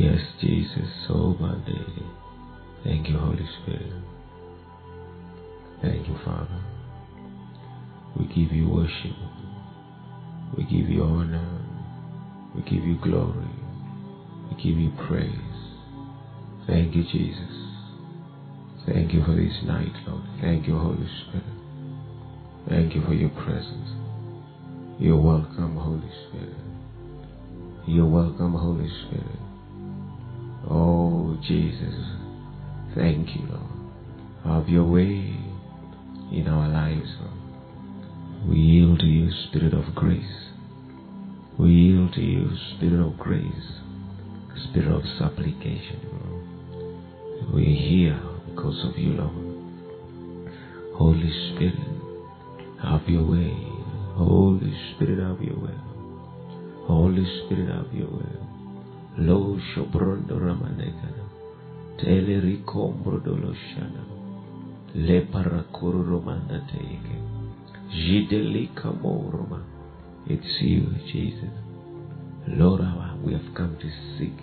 Yes, Jesus. So Monday. Thank you, Holy Spirit. Thank you, Father. We give you worship. We give you honor. We give you glory. We give you praise. Thank you, Jesus. Thank you for this night, Lord. Thank you, Holy Spirit. Thank you for your presence. You're welcome, Holy Spirit. You're welcome, Holy Spirit. Oh, Jesus. Thank you, Lord. Have your way in our lives, Lord. We yield to you, Spirit of grace. We yield to you, Spirit of grace, Spirit of supplication, Lord. We're here because of you, Lord. Holy Spirit, have your way. Holy Spirit, have your way. Holy Spirit, have your way. Lo shobrondo ramanekana. Tele rikombrodo lo shana. Le parakuru romanda teike. Jidelika moroma. It's you, Jesus. Lord, we have come to seek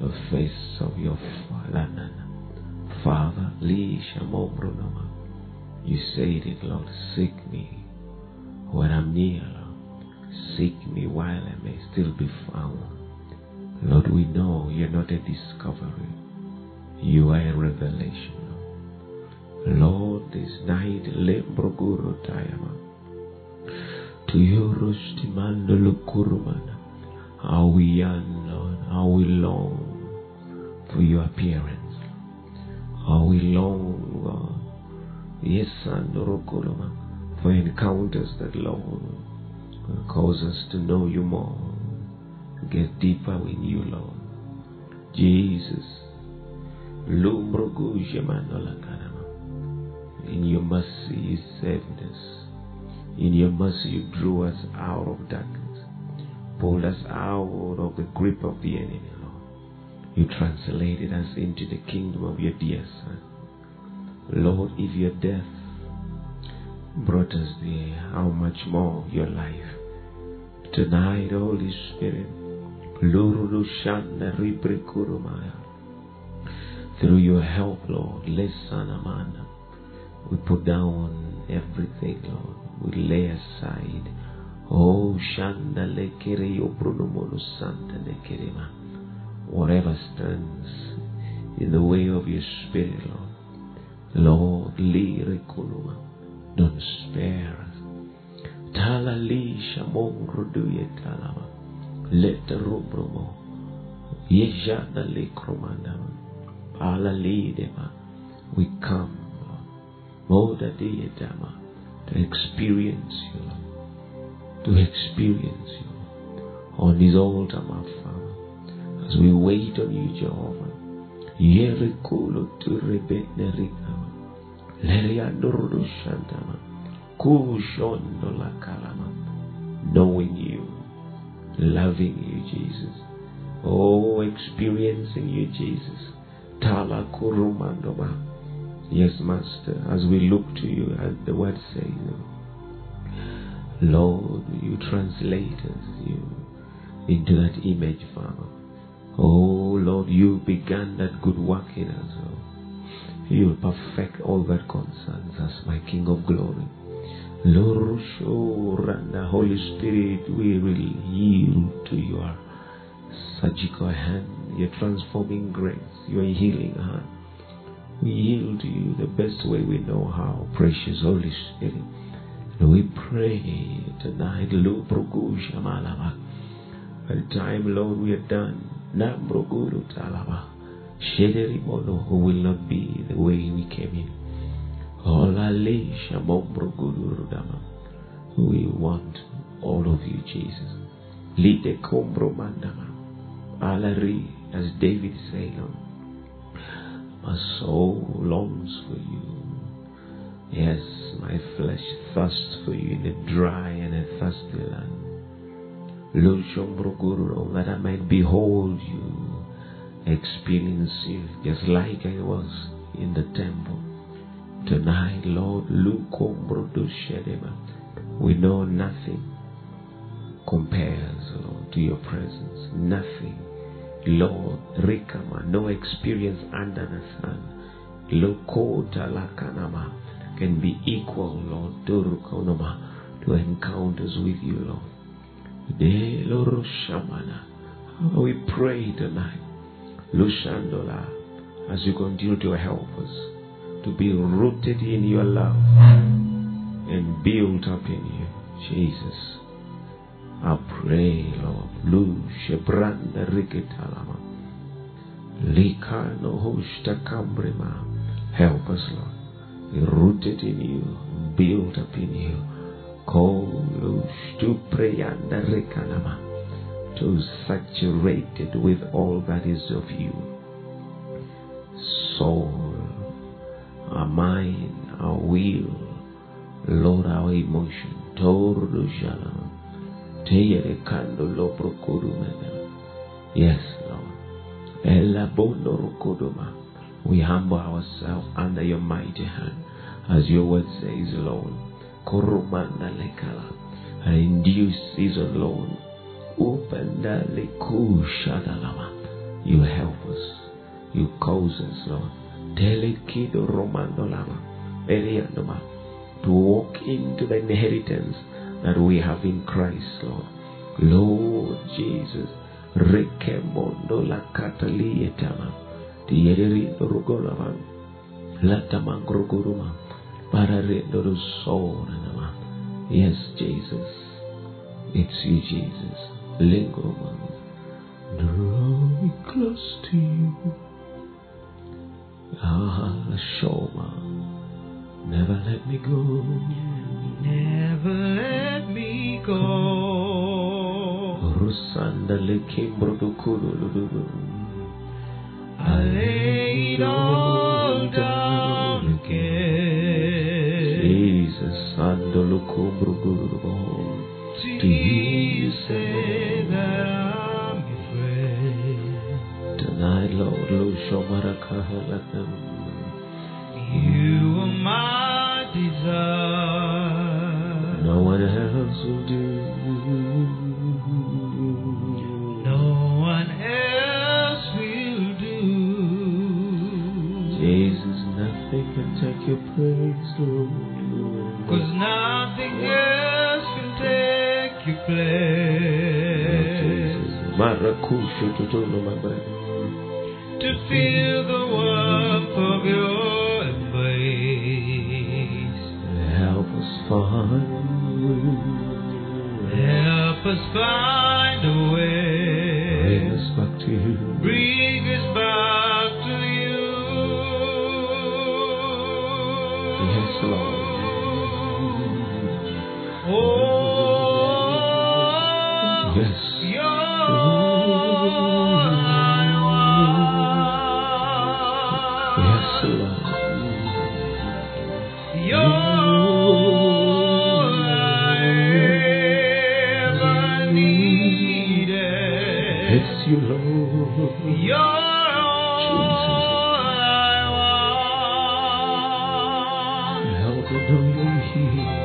the face of your Father. Father, Li Shamobronama. You said it, Lord, seek me when I'm near, Lord. Seek me while I may still be found. Lord, we know you're not a discovery. You are a revelation. Lord, this night, Lembroguro Tayama. Rustimando Lukurumana. How we yearn, Lord, how we long for your appearance. How we long, Lord. Yes, Sandorokuluma, for encounters that, Lord, cause us to know you more, get deeper in you, Lord. Jesus. In your mercy, you saved us. In your mercy, you drew us out of darkness, pulled us out of the grip of the enemy, Lord. You translated us into the kingdom of your dear Son. Lord, if your death brought us there, how much more your life? Tonight, Holy Spirit, through your help, Lord, Lesanamana, we put down everything, Lord. We lay aside. Oh, Shanda Lekere Yobrunomonu Santa Lekerema. Whatever stands in the way of your spirit, Lord. Lord, Lire don't spare us. Tala Lisha Mongruduye Talama. Let the Rubromo. Yejana Lekromandama. Ala Lidema. We come, Lord, Modadiyadama, to experience you. To experience you on this altar, my Father. As we wait on you, Jehovah. Yerikulo to rebetne rikama. Leriandoro shantama. Kushondo la kalama. Knowing you, loving you, Jesus. Oh, experiencing you, Jesus. Tala kurumandoma. Yes, Master, as we look to you, as the word says, Lord, you translate us you into that image, Father. Oh, Lord, you began that good work in us. Lord. You perfect all that concerns us, my King of glory. Lord, show Randa, Holy Spirit, we will yield to your surgical hand, your transforming grace, your healing hand. We yield to you the best way we know how, precious Holy Spirit. And we pray tonight. By the time, Lord, we are done, Nambroguru Talaba. Shederimono, who will not be the way we came in. We want all of you, Jesus. Lite Kombro Mandama. Alari, as David said, um, My soul longs for you. Yes, my flesh thirsts for you in a dry and a thirsty land. Lushombroguro, that I might behold you, experience you, just like I was in the temple. Tonight, Lord, we know nothing compares, Lord, to your presence. Nothing. Lord, Rikama, no experience under the sun. Lokota Lakanama can be equal, Lord, Durukonoma, to encounters with you, Lord. De Lord Shamana. We pray tonight, Lushandola, as you continue to help us to be rooted in your love and built up in you, Jesus. I pray, Lord, Lu Shebranda Rikitalama, Likano Hoshta Kambrima. Help us, Lord, be rooted in you, built up in you. Kolu Stupreyanda Rikanama to saturated with all that is of you. Soul, our mind, our will, Lord, our emotion. Yes, Lord. We humble ourselves under your mighty hand. As your word says, Lord. And in due season, Lord. Upenda Lekushadalama. You help us. You cause us, Lord. Telekido Romandolama. Eliandoma. To walk into the inheritance that we have in Christ, Lord. Lord Jesus. Rekemondo la katalietama. Tiyeri rugolama. Latamangruguruma. Pararendo do soranama. Yes, Jesus. It's you, Jesus. Lingroma. Draw me close to you. Ah, Shoma. Never let me go. Never let me go. Rusanda le kimbro do kudu I lay it all down again. Jesus, andolo kumbro gudu To you say You are my desire. No one else will do. No one else will do. Jesus, nothing can take your praise, Lord. Cause nothing else can take your place. Marakusha tutono find Help us find a way.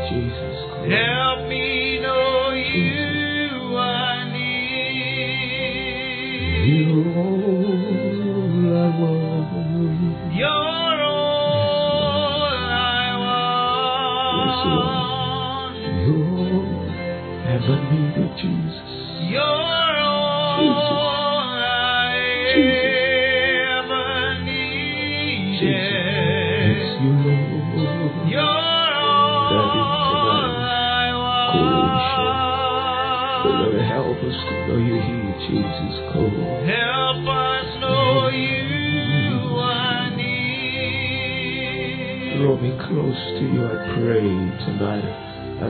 Jesus. Help me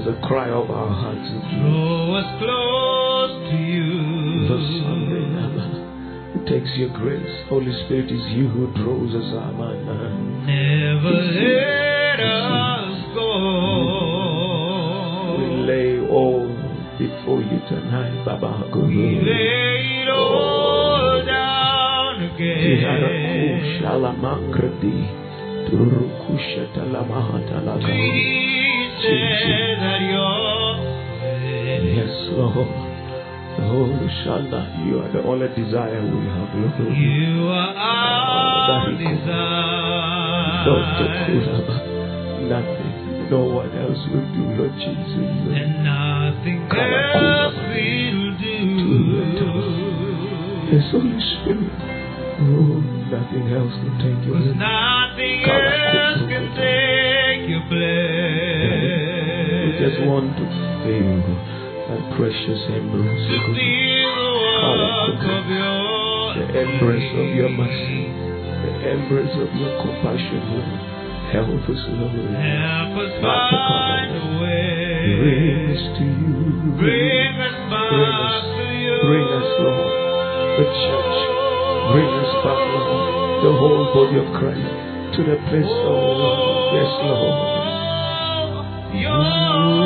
as a cry of our hearts. Draw us close to you. The Sunday you. It takes your grace. Holy Spirit is you who draws us, Amen. Never let us go. We lay all before you tonight, Baba. We lay it all down again. Turukusha talamahata We Lord. Oh, Shanda, you are the only desire we have, Lord. You are our Lord, desire. Nothing, no one else will do, Lord Jesus. And nothing else will do. Yes, Holy Spirit. Oh, nothing else can take your place. nothing else can take your We just want to feel that precious embrace. The your embrace of your mercy, the embrace of your compassion, Lord. Help us, Lord. Help us find a way. Bring us to you. Bring us back to you. Bring us, Lord. The church. Bring us back, Lord. The whole body of Christ to the place of Yes, Lord. Oh, yes,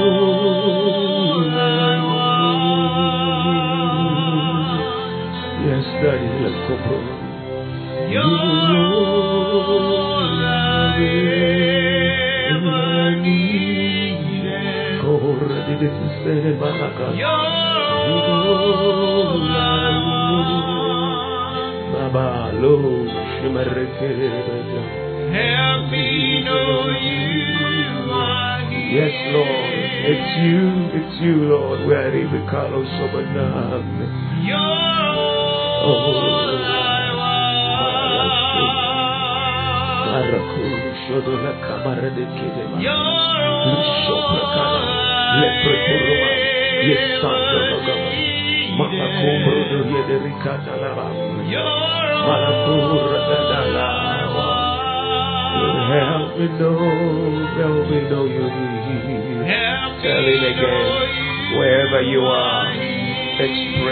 Lord, it's you, it's you, Lord. Where are we call us Sobanan. Help me know, help me know here. Tell again, wherever you are,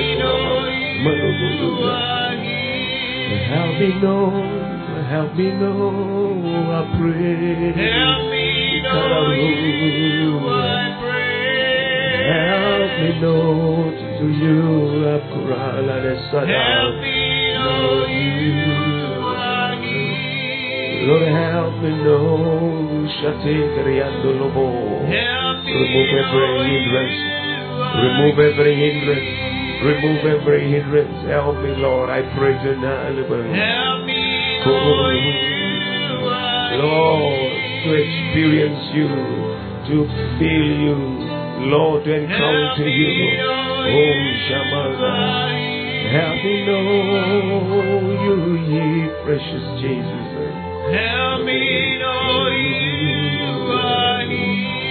me know you are. Help me know, help me know, I pray. Help me know you, I pray. Help me know to you, I cry like a son. Help me know you. Lord, help me know, Shatikriando Lobo. Remove every hindrance. Remove every hindrance. Remove every hindrance. Help me, Lord, I pray tonight. Lord. Help me you Lord, to experience you, to feel you, Lord, to encounter you. Oh, Shamala. Help me know you, ye precious Jesus. Help me know you.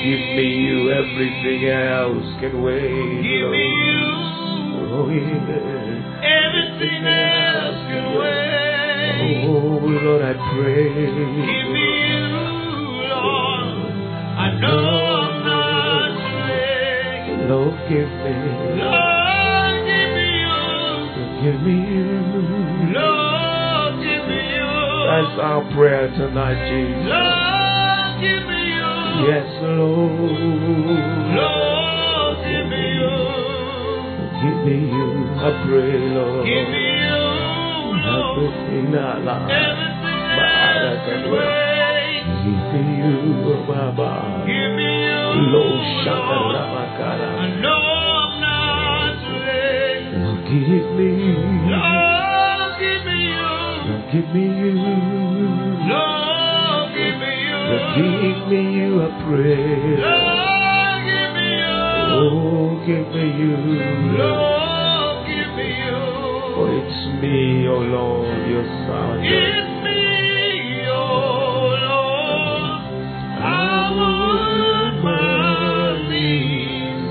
Give me you, everything else can wait. Give me you. Oh, yeah. Everything else can wait. Oh, Lord, I pray. Give me you, Lord. I know I'm not late. Lord, give me. Lord, give me you. Give me you. Lord, give me you. That's our prayer tonight, Jesus. Lord, give me you. Yes, Lord. Lord, I pray, Lord. Give me you, Lord. Everything I love. Everything can wait. Give me you, oh, Baba. Give me you, Lord, I know I'm not late. Lord, give me. Lord, give me you. Lord, give me you. Lord, give me you. Lord, give me you, I pray. Lord, give me you. Oh, give me you. Lord, me, oh Lord, your son. It's me, oh Lord. I'm on my knees,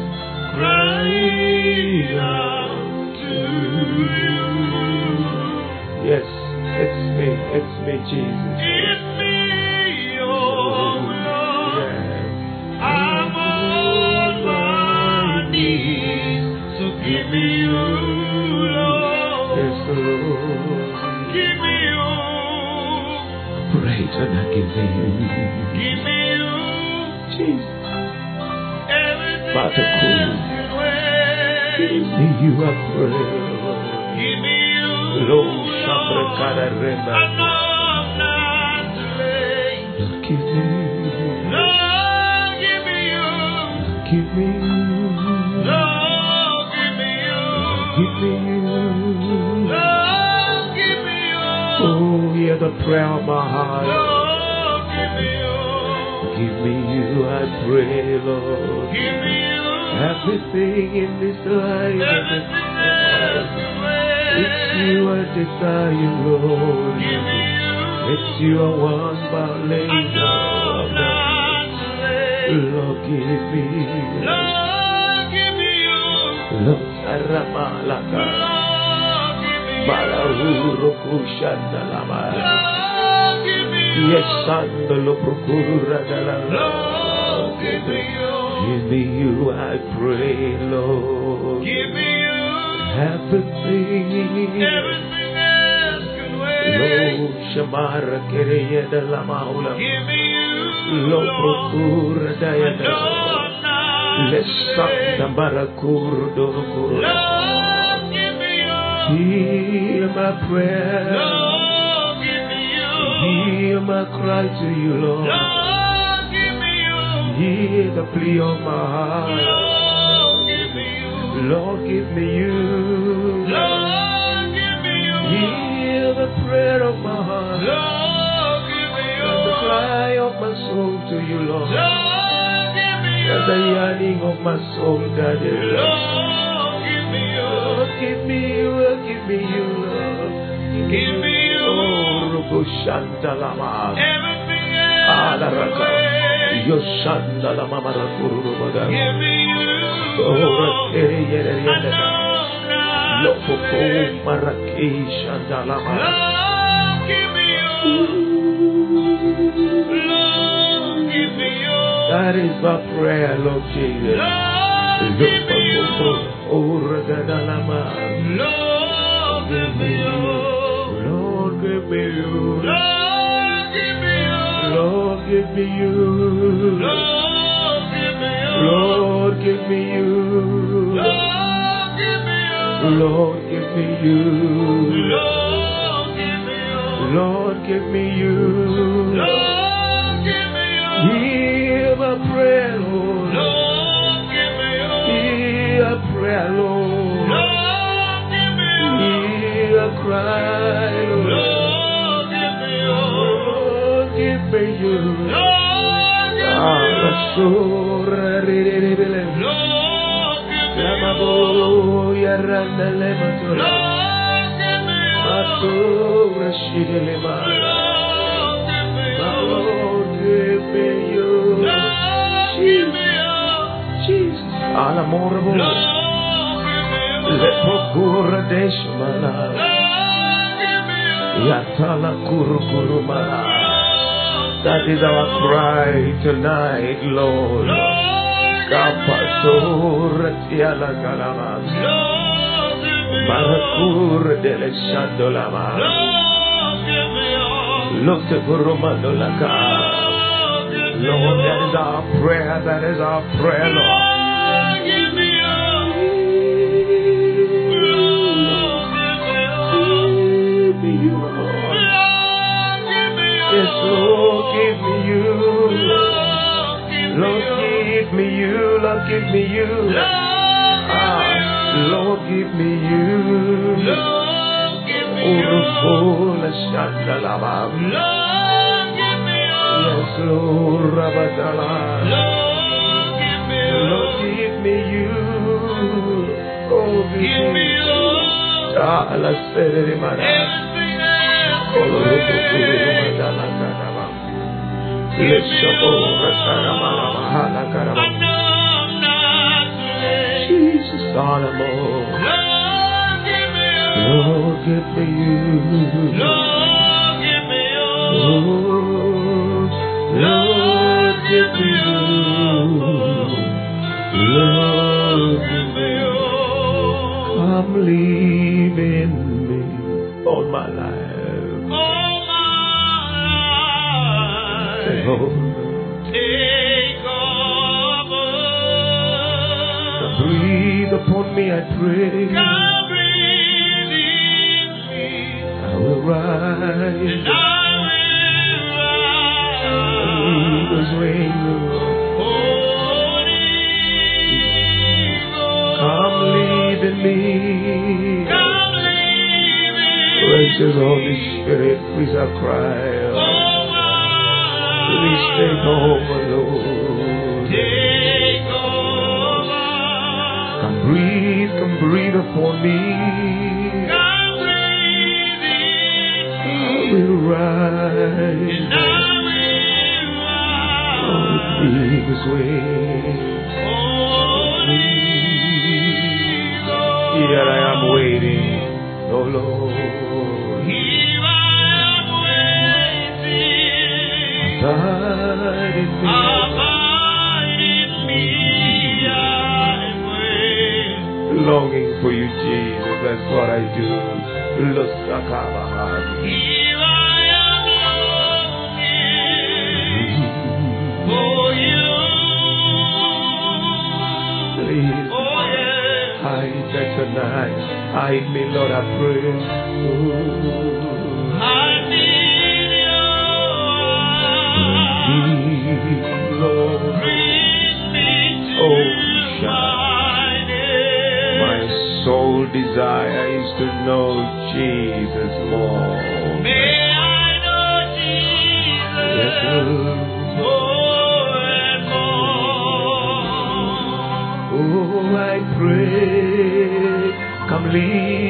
crying out to you. Yes, it's me, it's me, Jesus. It's me, oh Lord. Yeah. I'm on my knees, so give me Give me you. Give you. Give me you. Jesus. Everything. Give me you, Give me you. Lord, I know I'm not. Lord, give me you. Prayer of my heart. Lord, give me you. Give me you, I pray, Lord. Give me you. Everything in this life, Everything else it's you I desire, Lord. Give me you. It's you I want, but I know later. not. Lord, give me Lord, give me you. Lord. Lord, you. Malahuro. Yes, give me you. I pray, Lord. Give me you. Everything. Everything else can wait. Give me you. Know I'm not Let's Dorocur. Lord, give me you. My prayer. Lord, give me you. Hear my cry to you, Lord. Lord, give me you. Hear the plea of my heart. Lord, give me you. Lord, give me you. Lord, give me you. Hear the prayer of my heart. Lord, give me you. And the cry of my soul to you, Lord. Lord, give me you. And the yearning of my soul, Daddy. Lord, give me you. Lord, give me you, give me you, Everything else Alaraka. Yoshandalama Marakuru Rubaga. Give me you. Lord. Rakere Yere I Yere. know I'm not Lopoko late. Shandalama. Lord, give me you. Lord, give me you. That is my prayer, Lord Jesus. Lord, give me you. Lord, give me you. Lord, give me you. Lord, give me you. Lord, give me you. Lord, give me you. Lord, give me you. Lord, give me you. give me you. Lord, give me you. Lord, give me you. Hear my prayer, Lord. Lord, give me you. Hear a prayer, Lord. Lord, give me you. Hear a cry, you. Jesus. Lepokura deshmana. Yatala kuru kuru mana. That is our cry tonight, Lord. Lord, give me you. Kapatura tiala kalama. Lord, give me you. Marakur dele shandolama. Lord, give me you. Lote kurumando laka. Lord, give me Lord, that is our prayer. That is our prayer. Lord, give me you. Lord, give me you, Lord, you. give me you. Lord, give me you. Lord, Ah, give me you. Lord, give me you. Lord, give me you. Yes, Lord, rabatala. Lord, give me you. Lord, give me you. Oh, Give me you. Ah, la sede mana. Everything else Jesus, honor Lord. give me Lord, give me you. Lord, give me you. Lord, give me you. Lord, give me you. I'm in me all my life. Take over. Breathe upon me, I pray. Breathe in me. I will rise. And I will rise. Come live in me. Come in me. Precious Holy Spirit, please I cry. Take over, Lord. Take over. Come breathe, come breathe upon me. Come breathe in me. I will rise. And I will rise. Oh, this way. Jesus. That's what I do. Here I am longing for you. Please oh, hide tonight. Hide me, Lord, I pray. Ooh. Hide me in your. desire is to know Jesus more. May I know Jesus yes, more and more. Oh, I pray, come lead.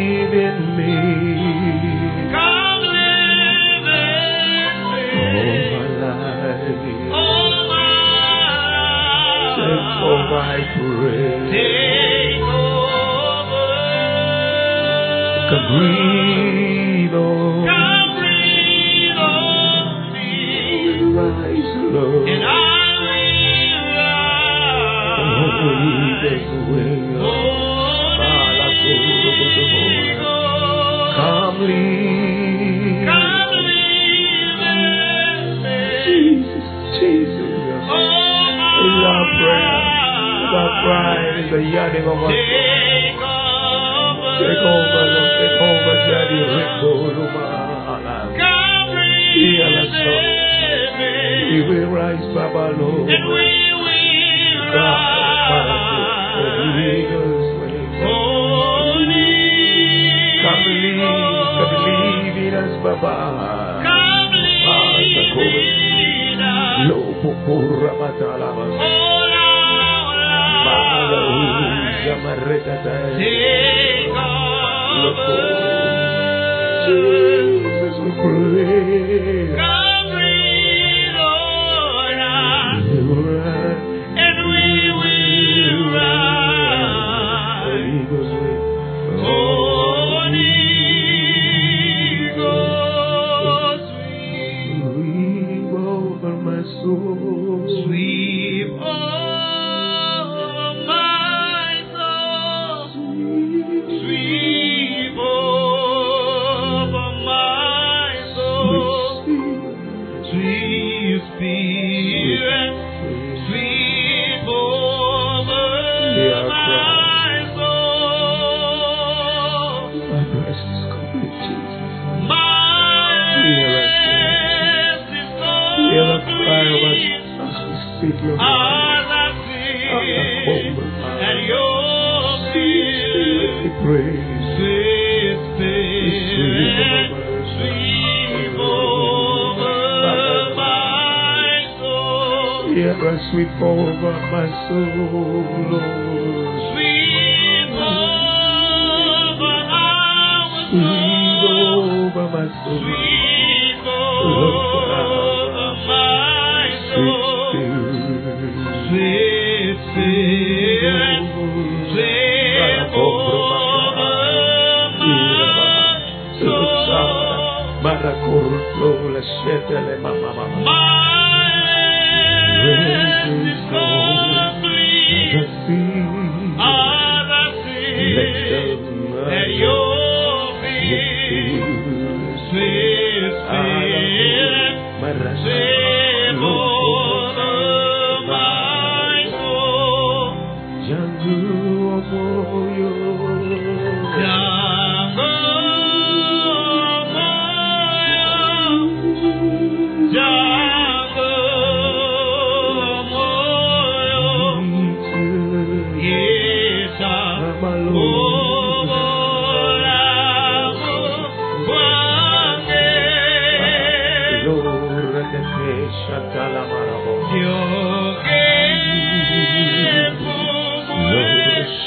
Jesus.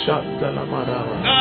Fumule,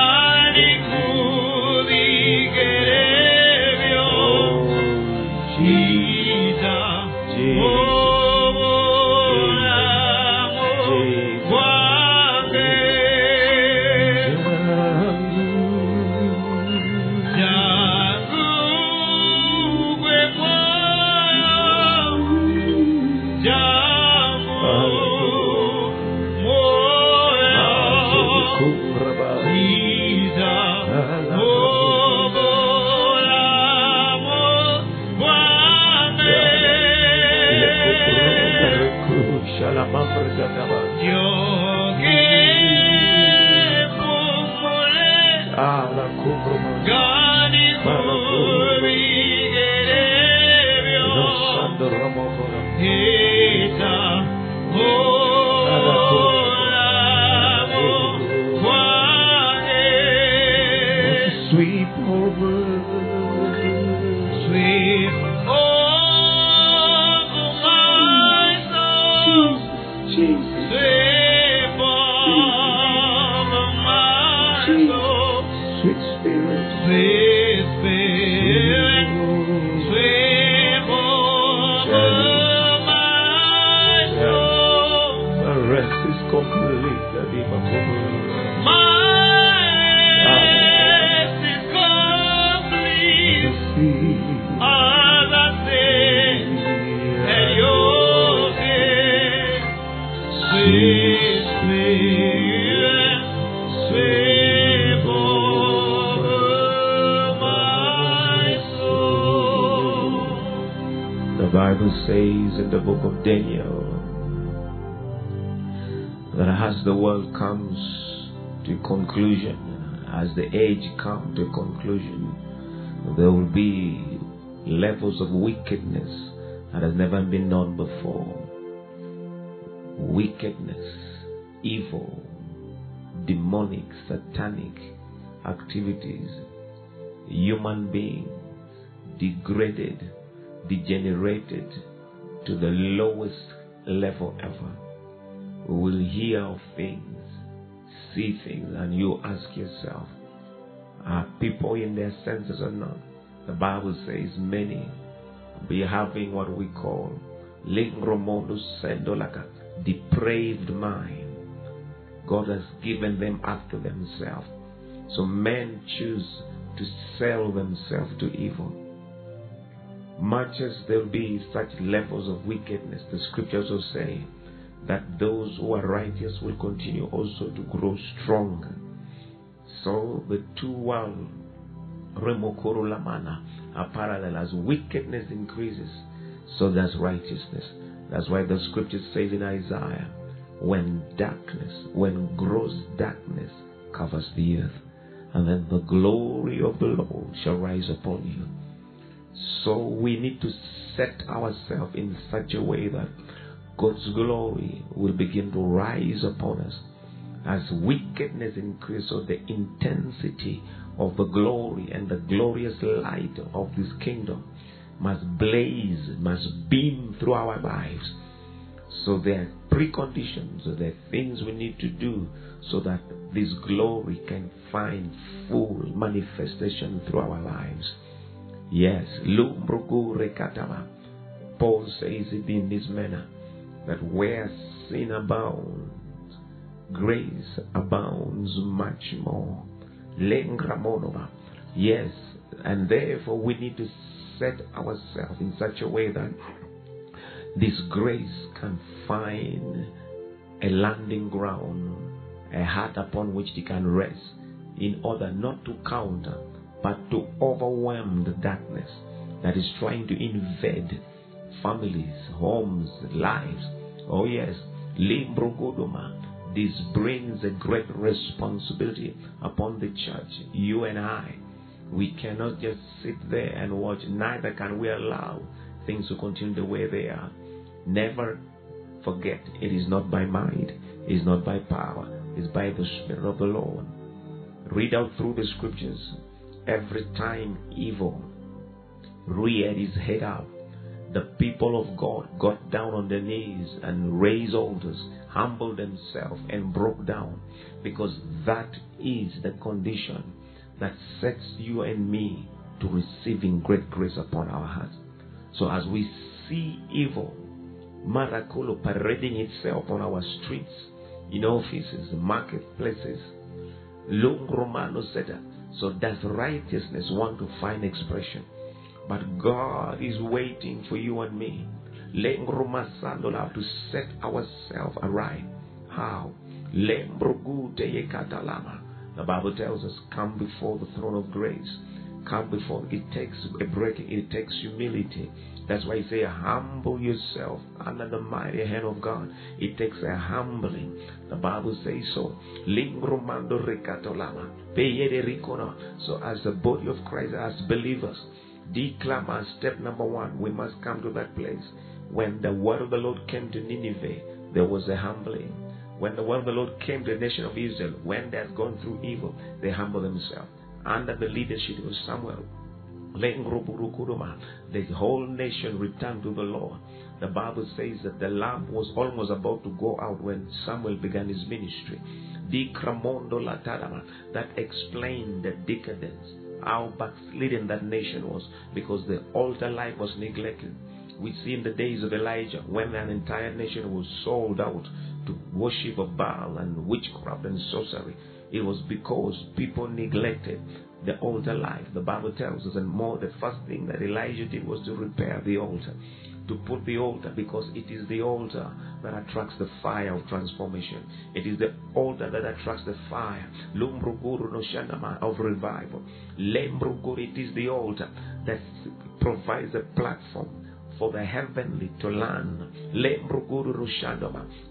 levels of wickedness that has never been known before. Wickedness, evil, demonic, satanic activities, human beings degraded, degenerated to the lowest level ever. We will hear of things, see things, and you ask yourself, are people in their senses or not? The Bible says many be having what we call lingromodus sendolaka, depraved mind. God has given them after themselves. So men choose to sell themselves to evil. Much as there'll be such levels of wickedness, the scriptures will say that those who are righteous will continue also to grow stronger. So the two world remokoro lamana are parallel as wickedness increases, so does righteousness. That's why the scripture says in Isaiah, when darkness, when gross darkness covers the earth, and then the glory of the Lord shall rise upon you. So we need to set ourselves in such a way that God's glory will begin to rise upon us. As wickedness increases, so the intensity of the glory and the glorious light of this kingdom must blaze, must beam through our lives. So there are preconditions, there are things we need to do so that this glory can find full manifestation through our lives. Yes. Paul says it in this manner that where sin abounds, grace abounds much more. Yes, and therefore we need to set ourselves in such a way that this grace can find a landing ground, a heart upon which it can rest, in order not to counter, but to overwhelm the darkness. that is trying to invade families, homes, lives. Oh, yes. Limbrogodoma. This brings a great responsibility upon the church, you and I. We cannot just sit there and watch, neither can we allow things to continue the way they are. Never forget, it is not by might, it is not by power, it is by the Spirit of the Lord. Read out through the scriptures. Every time evil reared his head up, the people of God got down on their knees and raised altars, humbled themselves, and broke down because that is the condition that sets you and me to receiving great grace upon our hearts. So as we see evil, Marakolo parading itself on our streets, in offices, marketplaces, Lung Romano said. So does righteousness want to find expression? But God is waiting for you and me. To set ourselves aright. How? The Bible tells us, come before the throne of grace. Come before it takes a breaking, it takes humility. That's why I say, humble yourself under the mighty hand of God. It takes a humbling. The Bible says so. So, as the body of Christ, as believers, declama step number one, we must come to that place. When the word of the Lord came to Nineveh, there was a humbling. When the word of the Lord came to the nation of Israel, when they had gone through evil, they humbled themselves. Under the leadership of Samuel, the whole nation returned to the Lord. The Bible says that the lamp was almost about to go out when Samuel began his ministry. That explained the decadence, how backslidden that nation was, because the altar life was neglected. We see in the days of Elijah when an entire nation was sold out to worship of Baal and witchcraft and sorcery. It was because people neglected the altar life. The Bible tells us, and more, the first thing that Elijah did was to repair the altar, to put the altar, because it is the altar that attracts the fire of transformation. It is the altar that attracts the fire of revival. It is the altar that provides a platform for the heavenly to land.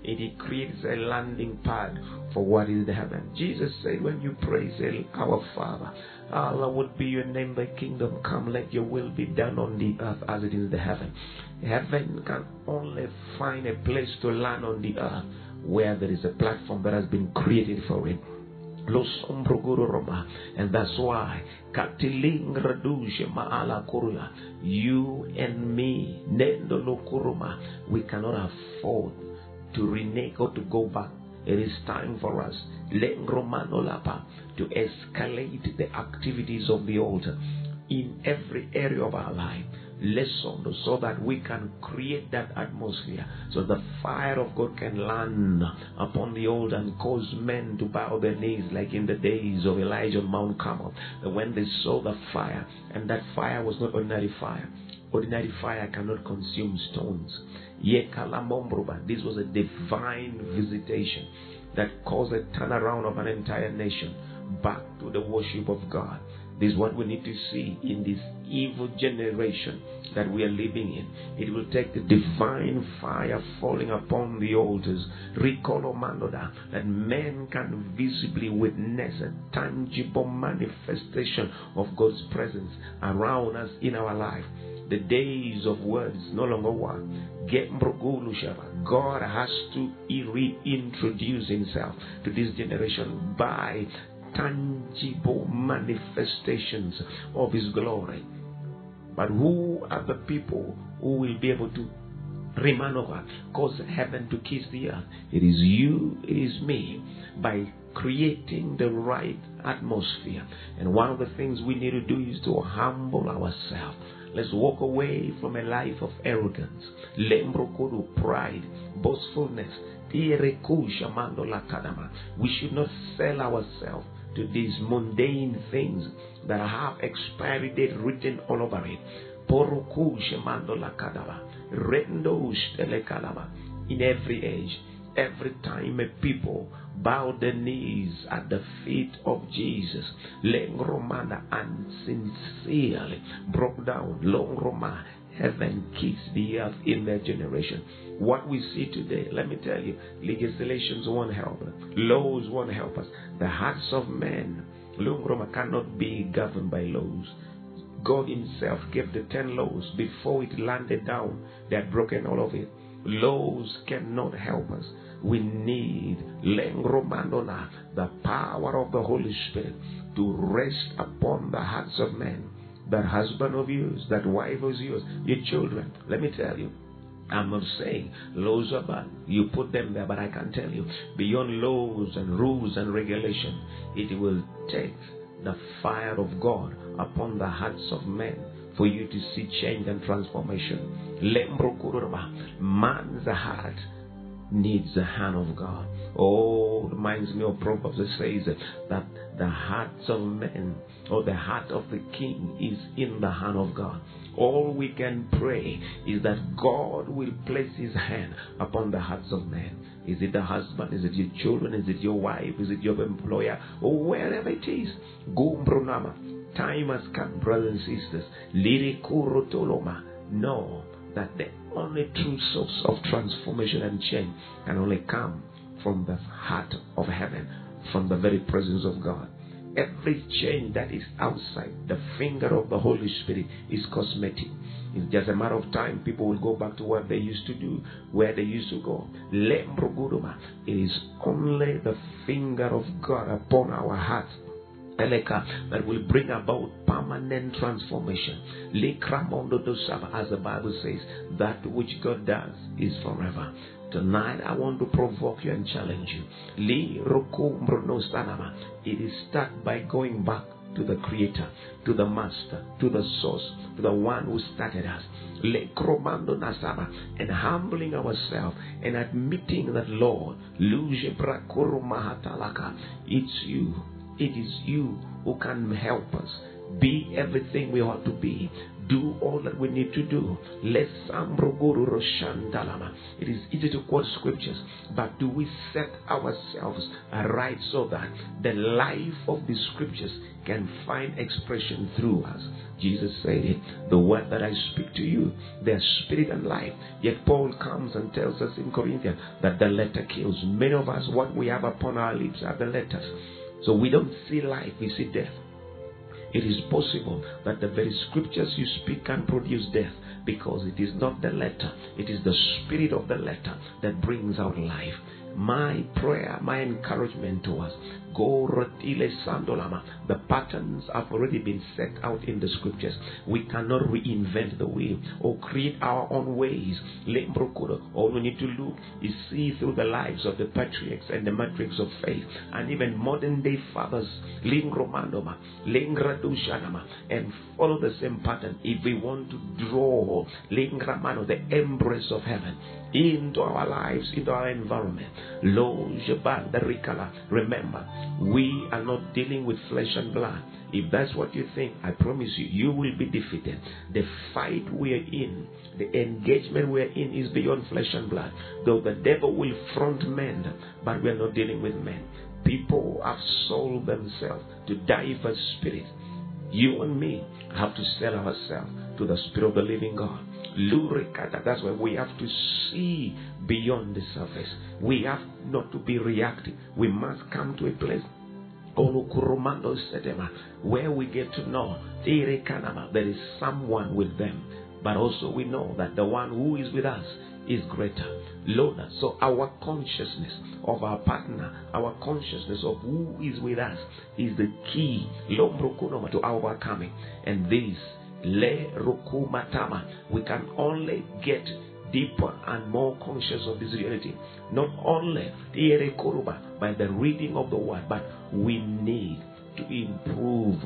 It creates a landing pad for what is the heaven. Jesus said, when you pray, say, Our Father, Allah would be your name, thy kingdom come, let your will be done on the earth as it is in the heaven. Heaven can only find a place to land on the earth where there is a platform that has been created for it. And that's why Katiling Maala Kuruya, you and me, Nendo we cannot afford to renege or to go back. It is time for us, to escalate the activities of the altar in every area of our life. Lesson so that we can create that atmosphere so the fire of God can land upon the old and cause men to bow their knees like in the days of Elijah on Mount Carmel. When they saw the fire and that fire was not ordinary fire. Ordinary fire cannot consume stones this was a divine visitation that caused a turnaround of an entire nation back to the worship of God this is what we need to see in this evil generation that we are living in. It will take the divine fire falling upon the altars, Manoda, that men can visibly witness a tangible manifestation of God's presence around us in our life. The days of words no longer work. God has to reintroduce himself to this generation by tangible manifestations of His glory. But who are the people who will be able to remain over, cause heaven to kiss the earth? It is you, it is me, by creating the right atmosphere. And one of the things we need to do is to humble ourselves. Let's walk away from a life of arrogance, lembrokodu, pride, boastfulness. We should not sell ourselves to these mundane things that have expiry date written all over it. In every age, every time a people bowed the knees at the feet of Jesus. Leng Romana and sincerely broke down. Long Roma. Heaven kissed the earth in their generation. What we see today, let me tell you, legislations won't help us. Laws won't help us. The hearts of men, Long Roma, cannot be governed by laws. God Himself gave the ten laws before it landed down. They had broken all of it. Laws cannot help us. We need Lengromanona, the power of the Holy Spirit, to rest upon the hearts of men. That husband of yours, that wife of yours, your children. Let me tell you, I'm not saying laws are bad. You put them there, but I can tell you, beyond laws and rules and regulation, it will take the fire of God upon the hearts of men for you to see change and transformation. Lembrokuruma, Man's heart needs the hand of God. Oh, reminds me of Proverbs that says that the hearts of men or the heart of the king is in the hand of God. All we can pray is that God will place his hand upon the hearts of men. Is it the husband? Is it your children? Is it your wife? Is it your employer? Or wherever it is. Gumbronama. Time has come, brothers and sisters. Lirikurotoloma. Know that the only true source of transformation and change can only come from the heart of heaven, from the very presence of God. Every change that is outside the finger of the Holy Spirit is cosmetic. It's just a matter of time. People will go back to what they used to do, where they used to go. It is only the finger of God upon our hearts that will bring about permanent transformation. As the Bible says, that which God does is forever. Tonight, I want to provoke you and challenge you. It is start by going back to the Creator, to the Master, to the Source, to the one who started us. Le nasama. And humbling ourselves and admitting that, Lord. It's you. It is you who can help us be everything we ought to be. Do all that we need to do. It is easy to quote scriptures, but do we set ourselves right so that the life of the scriptures can find expression through us? Jesus said it, the word that I speak to you, their spirit and life. Yet Paul comes and tells us in Corinthians that the letter kills. Many of us, what we have upon our lips are the letters. So we don't see life, we see death. It is possible that the very scriptures you speak can produce death because it is not the letter, it is the spirit of the letter that brings out life. My prayer, my encouragement to us. The patterns have already been set out in the scriptures. We cannot reinvent the wheel or create our own ways. All we need to look is see through the lives of the patriarchs and the matriarchs of faith and even modern day fathers, and follow the same pattern. If we want to draw the embrace of heaven into our lives, into our environment. Remember, we are not dealing with flesh and blood. If that's what you think, I promise you, you will be defeated. The fight we are in, the engagement we are in is beyond flesh and blood. Though the devil will front men, but we are not dealing with men. People have sold themselves to die for spirit. You and me have to sell ourselves to the Spirit of the living God. Lurikata. That's why we have to see beyond the surface. We have not to be reactive. We must come to a place where we get to know there is someone with them. But also we know that the one who is with us is greater. Lord, so our consciousness of our partner, our consciousness of who is with us is the key to overcoming. And this Le Rukumatama. We can only get deeper and more conscious of this reality. Not only by the reading of the word, but we need to improve,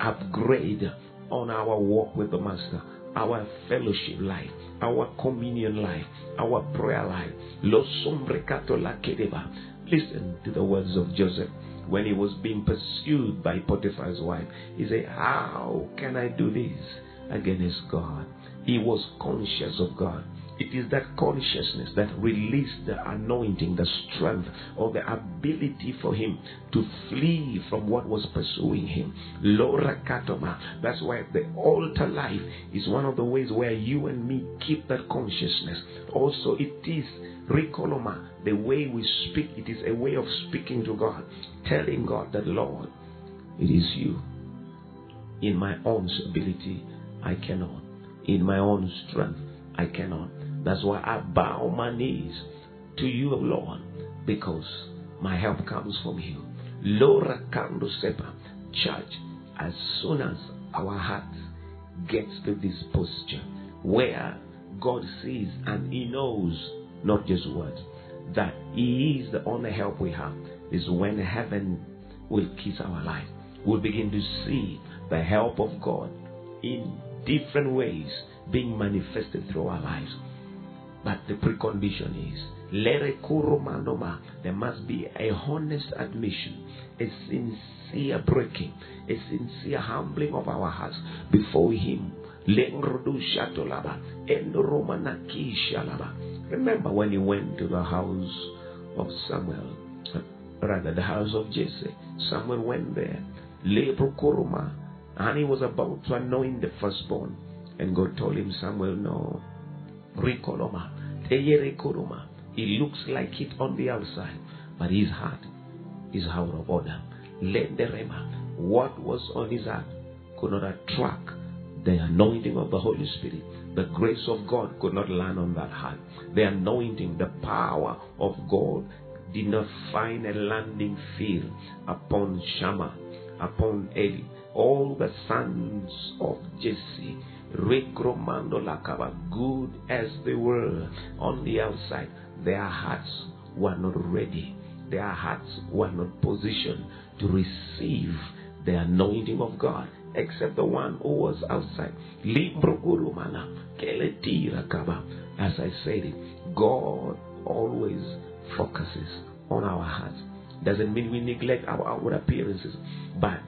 upgrade on our walk with the Master, our fellowship life, our communion life, our prayer life. Listen to the words of Joseph when he was being pursued by Potiphar's wife. He said, How can I do this against God? He was conscious of God. It is that consciousness that released the anointing, the strength, or the ability for him to flee from what was pursuing him. Lora Katoma. That's why the altar life is one of the ways where you and me keep that consciousness. Also, it is Rikoloma, the way we speak, it is a way of speaking to God, telling God that, Lord, it is you. In my own ability, I cannot. In my own strength, I cannot. That's why I bow my knees to you, Lord, because my help comes from you. Lora Sepa, church, as soon as our heart gets to this posture where God sees and He knows, not just words, that He is the only help we have, is when heaven will kiss our life. We'll begin to see the help of God in different ways being manifested through our lives. But the precondition is there must be a honest admission, a sincere breaking, a sincere humbling of our hearts before Him. Remember when he went to the house of Samuel, rather the house of Jesse. Samuel went there, and he was about to anoint the firstborn. And God told him, Samuel, no. Rikoloma. He looks like it on the outside, but his heart is out of order. Lenderema, what was on his heart could not attract the anointing of the Holy Spirit. The grace of God could not land on that heart. The anointing, the power of God did not find a landing field upon Shammah, upon Eli. All the sons of Jesse, Rekromando Lakaba, good as they were on the outside, their hearts were not ready. Their hearts were not positioned to receive the anointing of God except the one who was outside. As I said it, God always focuses on our hearts. Doesn't mean we neglect our outward appearances, but.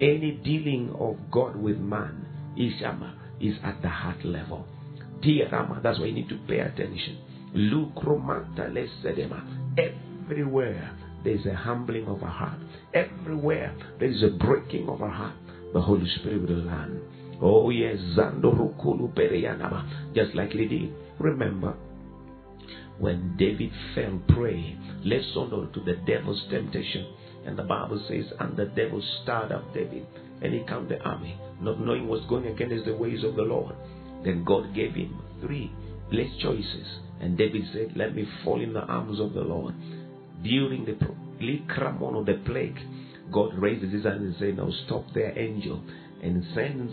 Any dealing of God with man, Ishama, um, is at the heart level. Dear Rama, that's why you need to pay attention. Everywhere there's a humbling of our heart. Everywhere there is a breaking of our heart. The Holy Spirit will land. Oh yes, Zandorukulu Pereyanaba. Just like did. Remember, when David fell prey, listen to the devil's temptation. And the Bible says, and the devil stirred up David, and he count the army, not knowing what's going against the ways of the Lord. Then God gave him three blessed choices. And David said, Let me fall in the arms of the Lord. During the Likramon the plague, Gad raises his hand and says, Now stop there, angel, and sends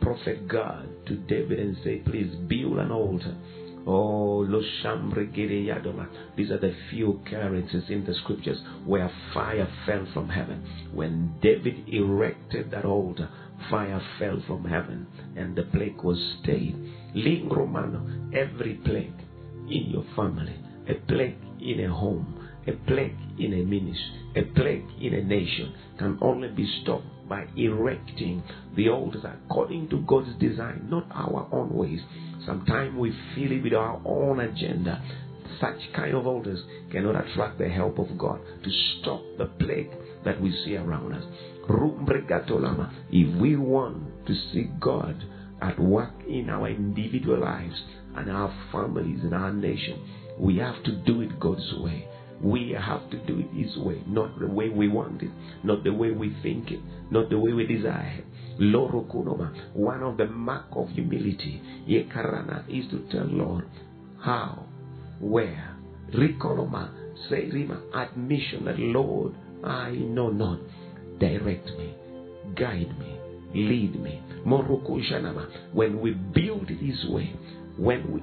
prophet God to David and say, Please build an altar. Oh. These are the few occurrences in the scriptures where fire fell from heaven. When David erected that altar, fire fell from heaven and the plague was stayed. Ling Romano, every plague in your family, a plague in a home, a plague in a ministry, a plague in a nation can only be stopped by erecting the altars according to God's design, not our own ways. Sometimes we fill it with our own agenda. Such kind of altars cannot attract the help of God to stop the plague that we see around us. If we want to see God at work in our individual lives and our families and our nation, we have to do it God's way. We have to do it His way, not the way we want it, not the way we think it, not the way we desire it. Loro Kunoma, one of the mark of humility, Yekarana, is to tell Lord how, where. Rikoloma, say Rima, admission that Lord, I know not. Direct me, guide me, lead me. When we build it His way, when we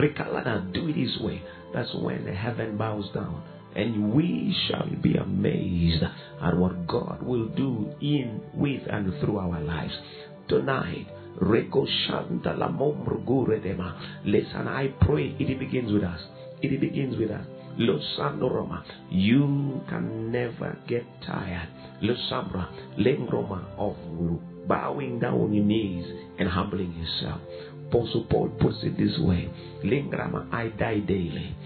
Rikalana do it this way, that's when heaven bows down. And we shall be amazed at what God will do in, with, and through our lives. Tonight, Listen, I pray it begins with us. It begins with us. Losando Roma. You can never get tired. Losambra. Lengroma of bowing down on your knees and humbling yourself. Apostle Paul puts it this way Lingrama, I die daily.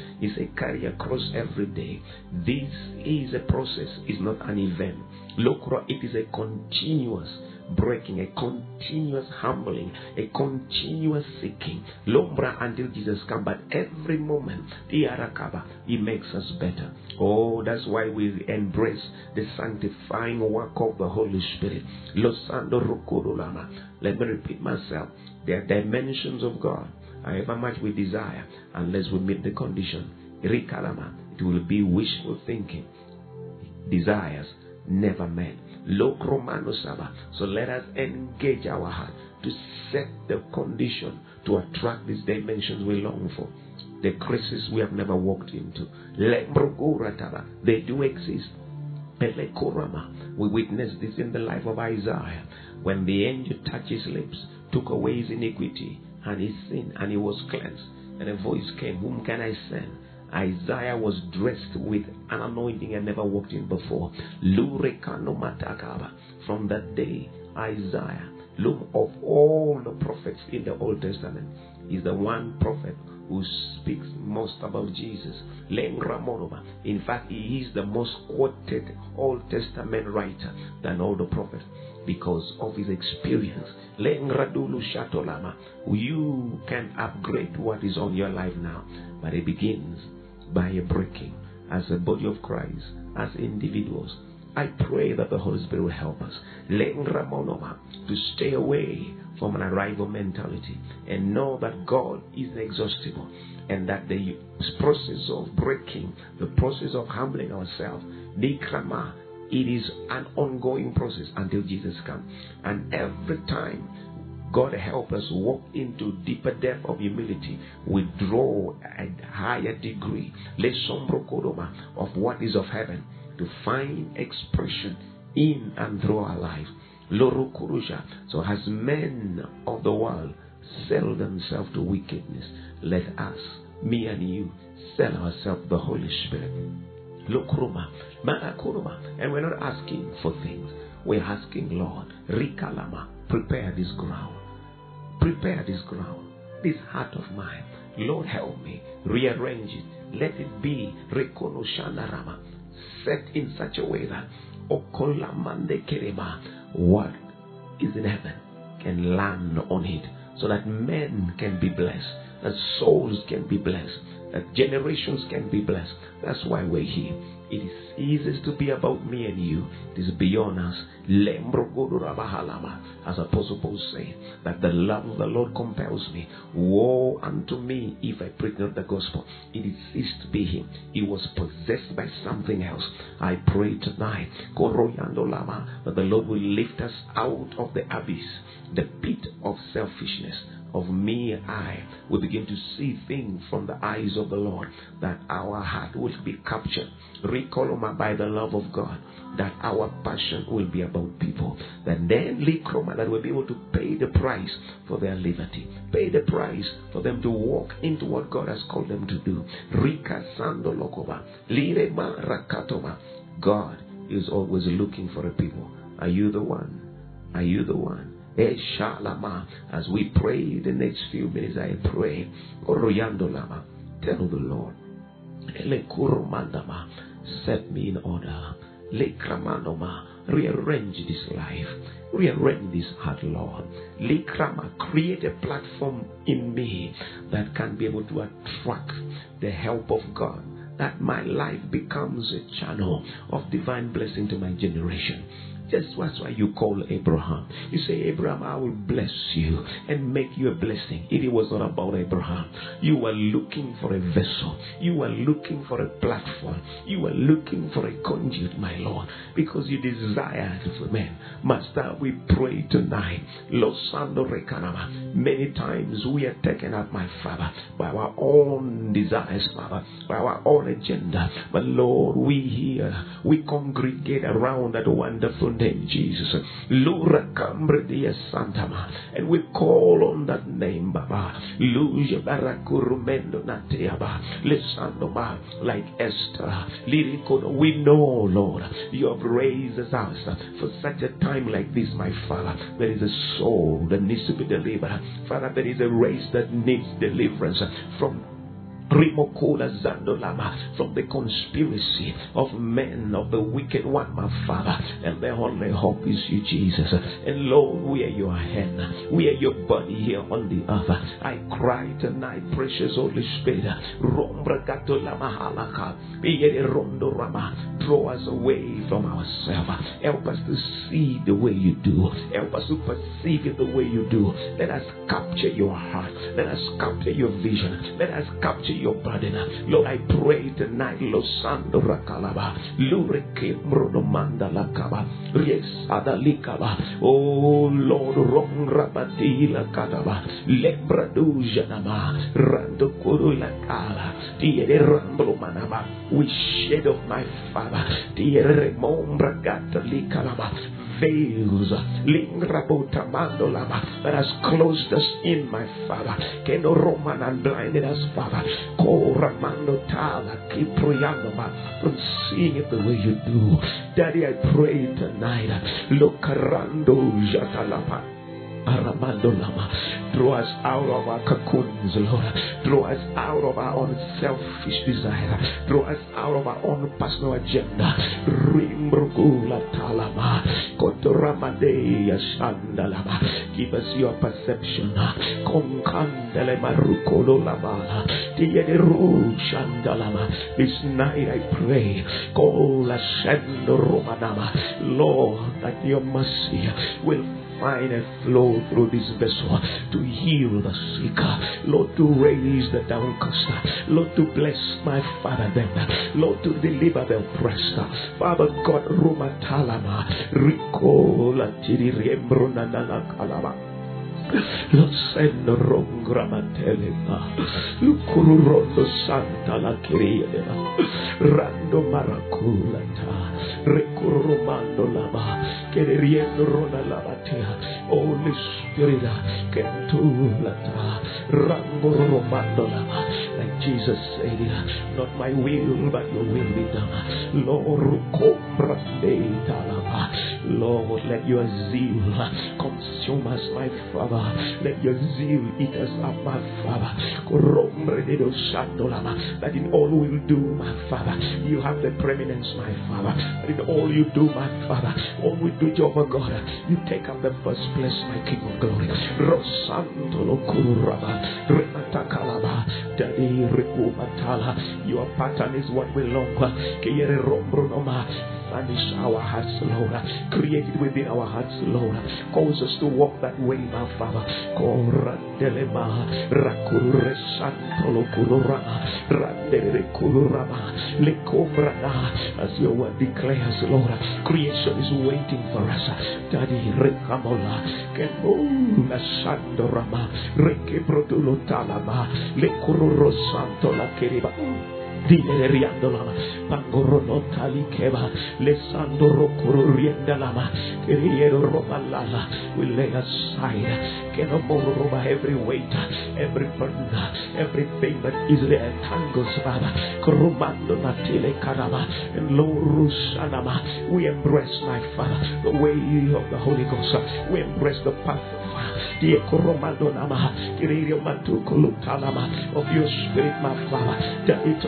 Carry a cross every day. This is a process, it's not an event. Lokra, it is a continuous breaking, a continuous humbling, a continuous seeking. Lombra until Jesus comes. But every moment, he Iarakaba, He makes us better. Oh, that's why we embrace the sanctifying work of the Holy Spirit. Losando Rukurulama. Let me repeat myself. There are dimensions of God, however much we desire, unless we meet the condition. Rikalama. It will be wishful thinking. Desires never met. Lokromanosaba. So let us engage our heart to set the condition to attract these dimensions we long for. The crises we have never walked into. They do exist. We witnessed this in the life of Isaiah when the angel touched his lips, took away his iniquity and his sin, and he was cleansed. And a voice came, Whom can I send? Isaiah was dressed with an anointing I never walked in before. From that day, Isaiah, look of all the prophets in the Old Testament, is the one prophet who speaks most about Jesus. In fact, he is the most quoted Old Testament writer than all the prophets because of his experience. You can upgrade what is on your life now, but it begins by a breaking as a body of Christ, as individuals. I pray that the Holy Spirit will help us to stay away from an arrival mentality and know that God is inexhaustible and that the process of breaking, the process of humbling ourselves, Nikrama, it is an ongoing process until Jesus comes. And every time God help us walk into deeper depth of humility, withdraw a higher degree, of what is of heaven to find expression in and through our life. Loro Kurusha. So as men of the world sell themselves to wickedness, let us, me and you, sell ourselves the Holy Spirit. Lokuruma, Manakuruma. And we're not asking for things. We're asking, Lord, Rikalama, prepare this ground. Prepare this ground, this heart of mine. Lord, help me. Rearrange it. Let it be Rekonoshanarama. Set in such a way that Okolamande Kerema, what is in heaven can land on it so that men can be blessed, that souls can be blessed, that generations can be blessed. That's why we're here. It is easy to be about me and you. It is beyond us. As Apostle Paul said, that the love of the Lord compels me. Woe unto me if I preach not the gospel. It is ceased to be him. He was possessed by something else. I pray tonight that the Lord will lift us out of the abyss, the pit of selfishness, of me I will begin to see things from the eyes of the Lord, that our heart will be captured, Rikoloma, by the love of God, that our passion will be about people, that then Likroma, that we'll be able to pay the price for their liberty, pay the price for them to walk into what God has called them to do. Rika Sando Lokova, Lirema Rakatoma. God is always looking for a people. Are you the one? Are you the one? As we pray the next few minutes, I pray. Tell the Lord. Set me in order. Rearrange this life. Rearrange this heart, Lord. Lekrama. Create a platform in me that can be able to attract the help of God that my life becomes a channel of divine blessing to my generation. That's why you call Abraham. You say, Abraham, I will bless you and make you a blessing. If It was not about Abraham. You were looking for a vessel. You were looking for a platform. You were looking for a conduit, my Lord, because you desired for men. Master, we pray tonight. Losando Rekanama. Many times we are taken up, my Father, by our own desires, Father, by our own agenda. But Lord, we here, we congregate around that wonderful Jesus. Lura cambre dia santama. And we call on that name, Baba. Luja barakurumendo nateaba. Lisando ba like Esther. Lirikono. We know, Lord, you have raised us for such a time like this, my Father. There is a soul that needs to be delivered. Father, there is a race that needs deliverance from from the conspiracy of men of the wicked one, my Father. And the only hope is you, Jesus. And Lord, we are your hand. We are your body here on the earth. I cry tonight, precious Holy Spirit. Draw us away from ourselves. Help us to see the way you do. Help us to perceive it the way you do. Let us capture your heart. Let us capture your vision. Let us capture your burden. Lord, I pray tonight, Losando Rakalaba, Lureke Brunomanda Lakaba, Riesada Likaba, Oh Lord, Rom Rabati Lakadaba, Lebradu Janama, Rando Kuru Lakala, Tiere Ramblo Manaba, we shed of my father, Tiere Mombra Gata Likalaba, veils that has closed us in, my Father. Keno Roman and blinded us, Father. Koramando tala kiproyanoma from seeing it the way you do. Daddy, I pray tonight. Lokarando oh, jatalapa. Aramando Lama. Us out of our cocoons, Lord. Draw us out of our own selfish desire. Draw us out of our own personal agenda. Rimbrugula Talama. Kotoramadeya. Give us your perception. Konkandele Marukolo Lama. Tiederu Shandalama. This night I pray. Kola Shendo Romanama. Lord, that your mercy will find a flow through this vessel to heal the sick, Lord, to raise the downcast, Lord, to bless my Father them, Lord, to deliver the oppressed. Father God, Rumatalama, Ricola Tiriembruna Kalama. Lo sendo rongramatelema, lukururondo santa la kiriedema, rando maraculata, recurrumando lama, queriendo rona lavatea, Holy Spirit, que tu lata, rango romando lama, like Jesus said, not my will, but your will be done. Lord, Lord, let your zeal consume us, my Father. Let your zeal eat us up, my Father. That in all we will do, my Father, you have the preeminence, my Father. In all you do, my Father, all we do, Jehovah God, you take up the first place, my King of glory. Rosantolo Kuraba, Rematakalaba, Daddy Rikumatala. Your pattern is what we long. Kiyere Rombronoma. Vanish our hearts, Lord. Create it within our hearts, Lord. Cause us to walk that way, my Father. As your word declares, Lord, creation is waiting for us. Daddy Rekamola, Kemula Sandorama, Rekebrodulo Talama, Lekururo Santola Keriba. Keriero Robalala, we lay aside, Kenomoroba, every weight, every burden, everything that easily entangles, Father, and we embrace, my Father, the way of the Holy Ghost, we embrace the path die koromando nama of your spirit my father that it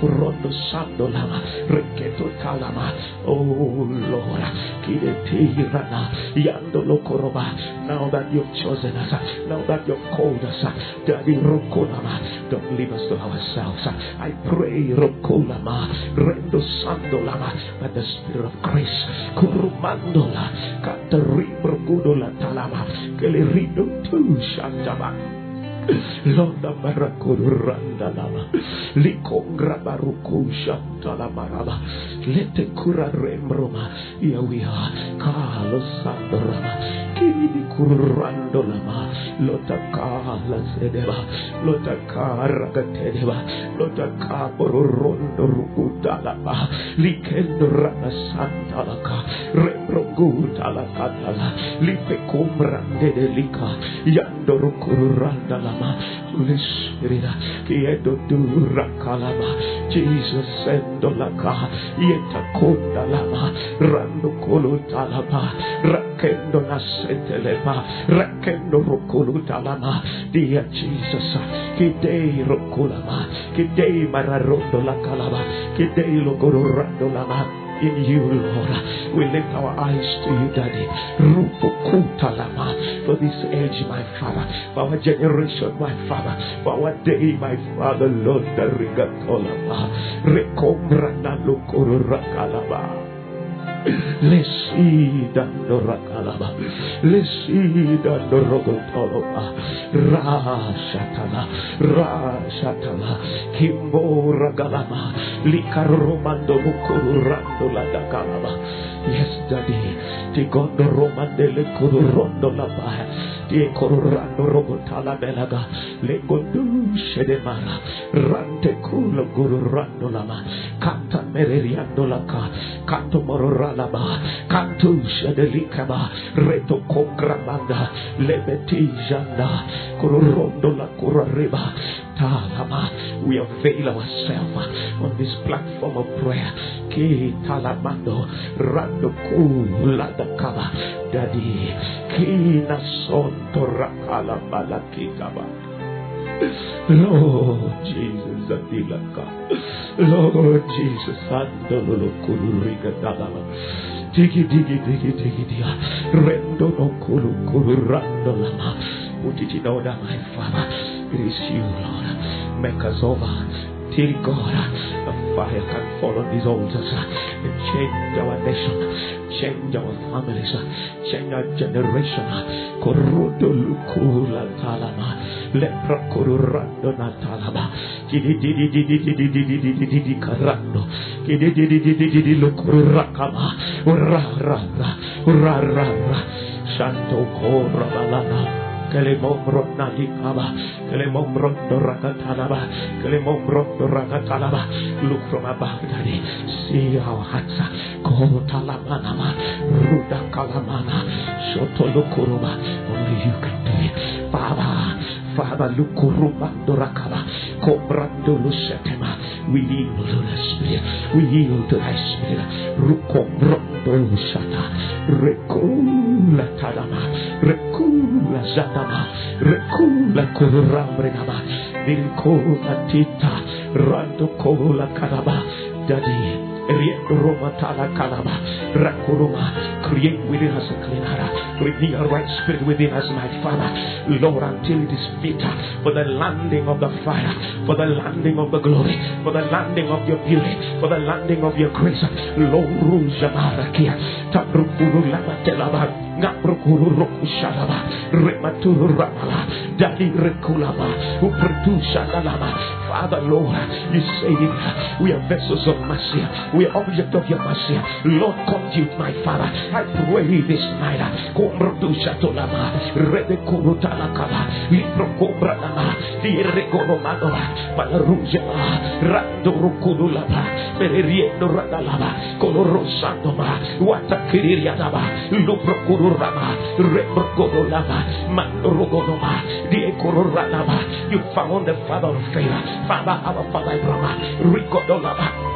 korondo sando lama reketo talama oh lord kidetirana yando lokoroba now that you've chosen us now that you've called us daddy rokolama don't leave us to ourselves. I pray rokolama rendo sando lama by the spirit of grace kurumandola kataribro gudola talama kelerido tu shandaba Londa marakurandalava. Likongra barukushantalamara. Lete kura rembroma. Yawia. Kalo sandrama. Kini kurandolama. Lota kala sedeva. Lota kara gatedeva. Lota kaboro rondo rukutalama. Likendo rana santalaka. Rembrogutala katala. Lipe kumbrande delika. Yandoro kurandala. Rukuranda lama Holy Spirit kiedo dura kalama Jesus sendo laka yeta konda lama rando koluta lama rakendo nasetelema rakendo rokoluta lama dear Jesus kidei rokulama kidei mararondo la kalama kidei logororando lama in you, Lord. We lift our eyes to you, Daddy. For this age, my Father. For our generation, my Father. For our day, my Father, Lord. The rigatolama. Rekombrana. Lesida dorakalaba. Lesida dorogotoloba. Rashatala. Rashatala. Kimbora galama. Likaromando. Yes, Daddy. Robotala belaga. Rante kulo gururando lama. Kanta mereriando. Kanto mororalaba. Kantu shedelikaba. Reto kongramanda. Lebeti janda. Kururondo la kurariba. Talama. We avail ourselves on this platform of prayer. Ki talamando. Rando kula dakaba. Daddy. Kina sonto rakala balakitaba. Lord Jesus, Adilaka. Lord Jesus, Andolo Kururiga Dalama. Digi digi digi digi dia. Rendo no kulu kulu rando lama. Would you know that my Father, it is you, Lord. Make us over till God, a fire can fall on these altars and change our nation, change our families, change our generation. Korudo lukula talama, lepra korurando natalama, kidi didi didi didi didi didi didi karando, kidi didi didi didi lukurakama, ra ra ra ra ra ra, shanto kora balana. Kelemomro nalikaba, kelemomro dorakatalaba, kelemomro dorakatalaba. Look from above, Daddy. See our hearts. Kotalamanama, Ruda kalamana, Shotolukuruba. Only you can do it. Father, Father, Lukuruba dorakaba, Kobrando lusetema. We yield to the Spirit. We yield to thy Spirit. Rukombrondo shata, Rekula talama, Rekula zatama, Rekula kurambrenama, Vilkola tita, Rando kola kalaba, Daddy. Create within us a clean heart, renew a right spirit within us, my Father, Lord, until it is fit for the landing of the fire, for the landing of the glory, for the landing of your beauty, for the landing of your grace, Lord, Nabrukuru Roku Shalaba, Rematuru Ramala, Dadi Rekulama, Upretu Shalalama, Father, Lord, you say it, we are vessels of mercy, we are object of your mercy, Lord, you, my Father, I pray this night, Kumrutu Shatolama, Redekuru Talakala, Libro Kubranama, Dierekonomano, Palaruja, Randorukulaba, Periendo Radalaba, Colorosandoma, Watakiriadaba, Luprokururama, Reprokodolama, Mandorogonoma, Diekoranama, you found the Father of favor, Father, our Father Abraham, Rikodolama.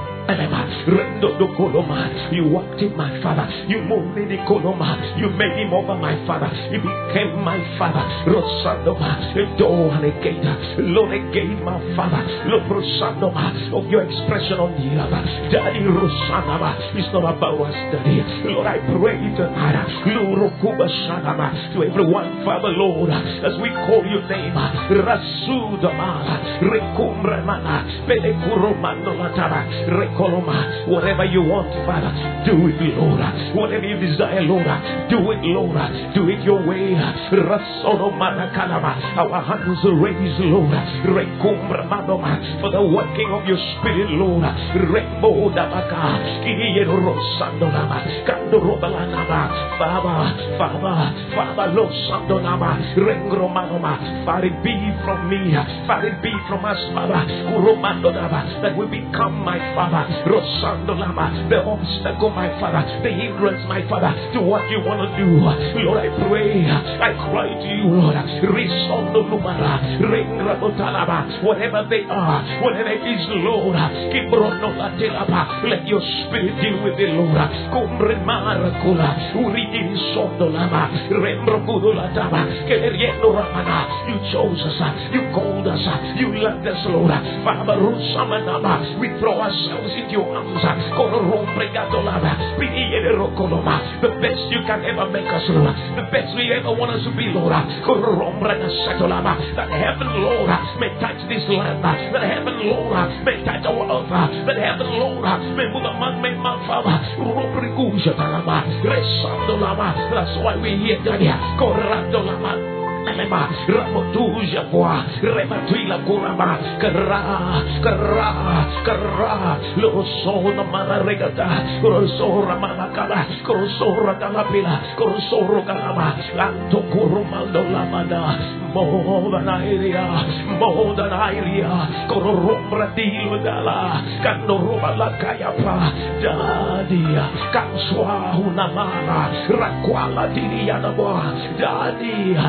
You walked in my father. You moved in the koloma. You made him over my father. He became my father. Rosandoma. A door and a gate. My father. Lord. Of your expression on the other. Daddy Rosandoma. It's not about us, Daddy. Lord, I pray tonight. Lord, Rokuba Shanama. To everyone, Father, Lord, as we call your name. Rasudama. Rekumbremana. Pelekuromando Latara. Rokoloma. Whatever you want, Father, do it, Lord. Whatever you desire, Lord, do it, Lord. Do it your way. Rasolomanakadaba. Our hands raised, Lord. Rekumbramadoma. For the working of your spirit, Lord. Rembo dabaka. Kiyerosandonama. Kandorobalanama. Father, Father, Father, Lord Sandonama. Rengromanoma. Far it be from me. Far it be from us, Father. Uromandonama. That we become, my Father. Rosandolama. The obstacle, my Father. The hindrance, my Father, to what you want to do. Lord, I pray. I cry to you, Lord. Risondolumara. Rengrabotalaba. Whatever they are, whatever it is, Lord. Kibronolatelaba. Let your spirit deal with it, Lord. Kumremarakula. Uridin sondolama. Rembrokudulataba. Keleriendo ramana. You chose us. You called us. You loved us, Lord. Father, Rusamanama. We throw ourselves into your arms. The best you can ever make us, Lord. The best we ever want us to be, Lord. That heaven, Lord, may touch this land. That heaven, Lord, may touch our earth. That heaven, Lord, may move among men, my Father. That's why we're here, Daddy. elema ramotuja ya voa rematuila kurama kera kera kera. Lorosona mana regata. Korosora mana kala. Korosora kalapila korosoro kalama lanto kurumando lamada. Mohobana iria mohodana iria. Kororombratilo dala kandoroba lakayapa dadia kanswahunamana rakwala dirianaba dadia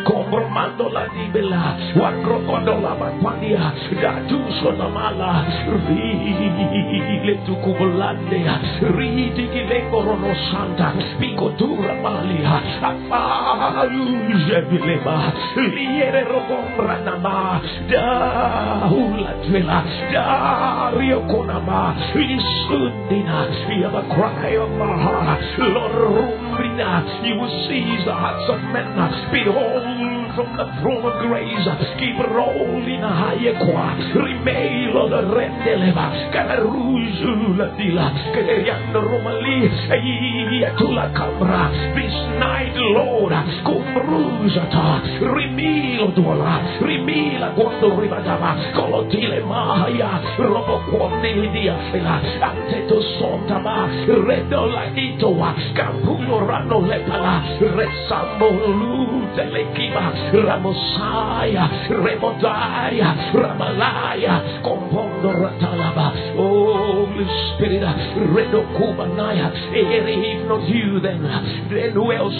Zikombromando la Dibela, Wakrokondo la Maquania, Datuso Namala, Rile Tukubulandia, Riti Kilekorono Santa, Picotura Malia, Afayu Jebileba, Liere Rogombra Nama, Da Hula Twila, Da Rio Konama, Isundina, you have a cry of my heart, Lord Rumbrina, you will seize the hearts of men, behold you from the throne of grace, keep rolling higher qua, on the rendeleva, Canaruzu la Dila, Caderiano Romali, Ayatula Cambra, this night, Lord, Cumbruzata, Remilo Duala, Remila quando rivadava, Colotile Mahaya, Robo Quamni Diafila, Anteto Sontama, Redola Itoa, Campulo Rano Lepala, Resambo Lute Lekiba, Ramosaya, Remodaya, Ramalaya, Compondo Ratalaba, oh, Holy Spirit, Redo Kubanaya, if not you, then, then who else?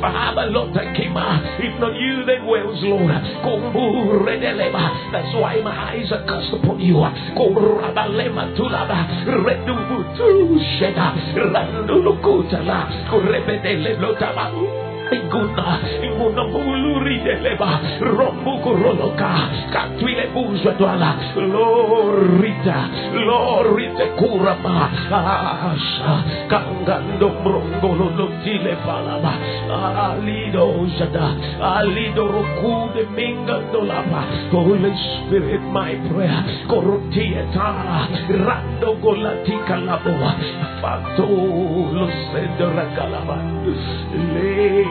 Father, oh, Lord, Kima, ah, if not you, then who else, Lord? Kombu Redeleba, that's why my eyes are cast upon you. Ah. Korabalema Tulaba, Redu Butu Sheda, Randulukutala, Korebedele Lotaba. Iguna, iguna muluri deleba, rombu kuroloka, katwile buzwa dwala, lorita, lorite kurama, asha, kangando mrongolo lotile palaba, alido jada, alido rokude mingando lapa, Holy Spirit, my prayer, korotieta, rando golatika laboa, fato lo sendora calaba,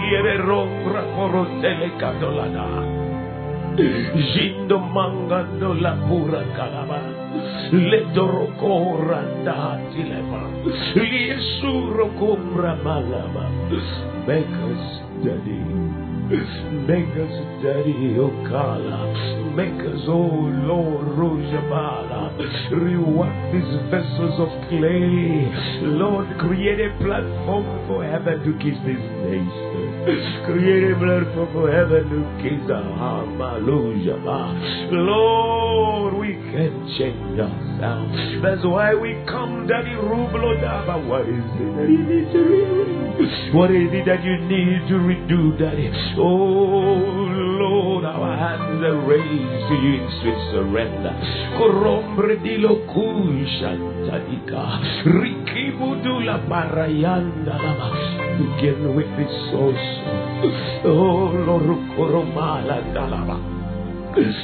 le Iere rombra corotele cadolana. Jindo mangando la pura calaba. Le doro coranda tilema. Liesuro cumbra malama. Make us daddy. Make us daddy, Okala. Make us, oh Lord, Rojabala. Rework these vessels of clay. Lord, create a platform for heaven to kiss this nation. Platform for heaven to the Hallelujah. Lord, we can change ourselves. That's why we come, Daddy Rublo Daba. What is it that you need to redo? What is it that you need to redo, Daddy? Oh Lord, our hands are raised to you in sweet surrender. Korombre di lokusha tadika. Rikibudula parayanda. Begin with this source. Oh, lorukoro mala dalaba.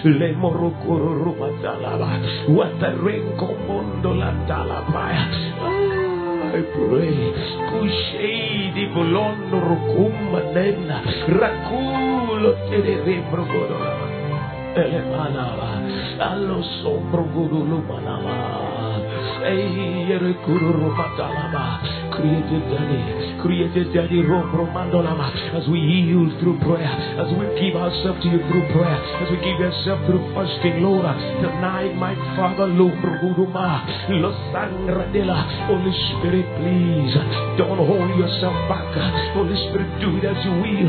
Lemorukoro ruma dalaba. Watarenko mondo la dalabaya. I pray. Kushedi bolondo rukumba nena. Rakulo tererebro godolaba. Elemanaba. Allo sombro godolumanaba. Created daddy, created daddy. As we yield through prayer, as we give ourselves to you through prayer, as we give ourselves through fasting, Lord. Tonight, my Father, lombro guduma, lo sangradela. Holy Spirit, please don't hold yourself back. Holy Spirit, do it as you will.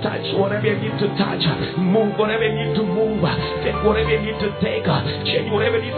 Touch whatever you need to touch. Move whatever you need to move. Take whatever you need to take. Change whatever you need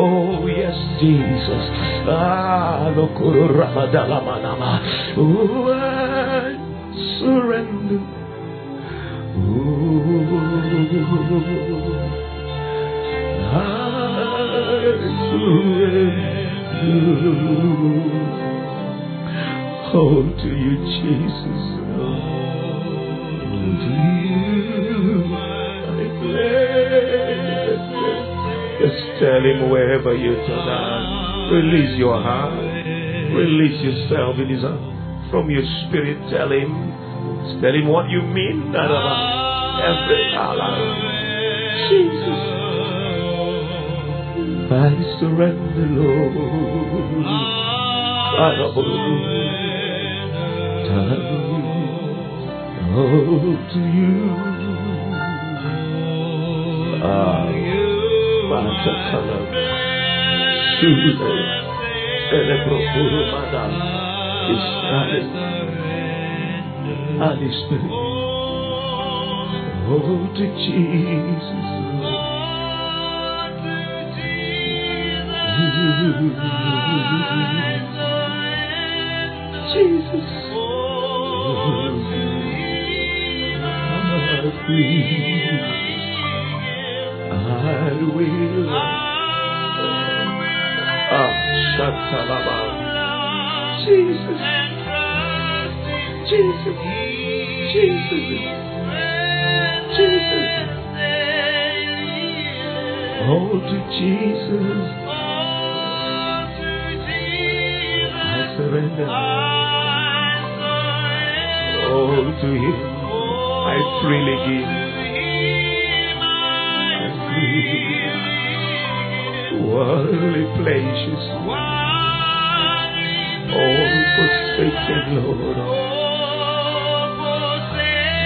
Oh, yes, Jesus. Ah, I surrender. Oh, to you, Jesus. Oh, to you, I bless. Just tell him wherever you're tonight. Release your heart. Release yourself in his arms. From your spirit, tell him. Tell him what you mean. Every hour. Jesus. I surrender, Lord. Father, Oh, to you. Ah, Mata Kala. Sude. Celebro Puro Madam. Israel. Holy Spirit. Oh, to Jesus. Jesus. I will. Ah, Shatalaba. Jesus. And Jesus. Jesus. Jesus. Oh, to Jesus. All to Jesus. I surrender. Oh, to Him. I freely give. Worldly pleasures. All forsaken, Lord.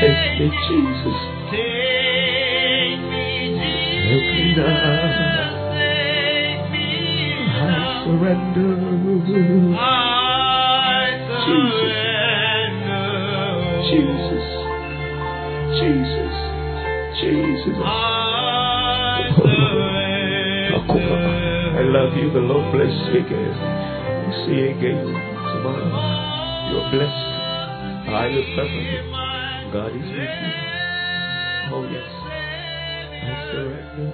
Take me, Jesus. Take me now. I surrender. Jesus. Love you. The Lord bless you again. We'll see you again tomorrow. You're blessed. I Highly perfect. God is with you. Oh, yes. I surrender.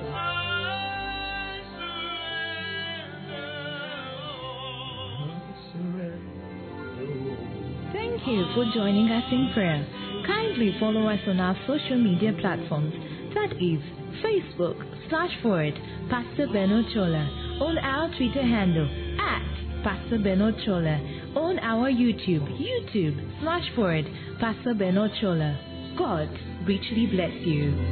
Thank you for joining us in prayer. Kindly follow us on our social media platforms. That is Facebook slash forward Pastor Beno Chola. On our Twitter handle at Pastor Beno Chola. On our YouTube, YouTube slash forward Pastor Beno Chola. God richly bless you.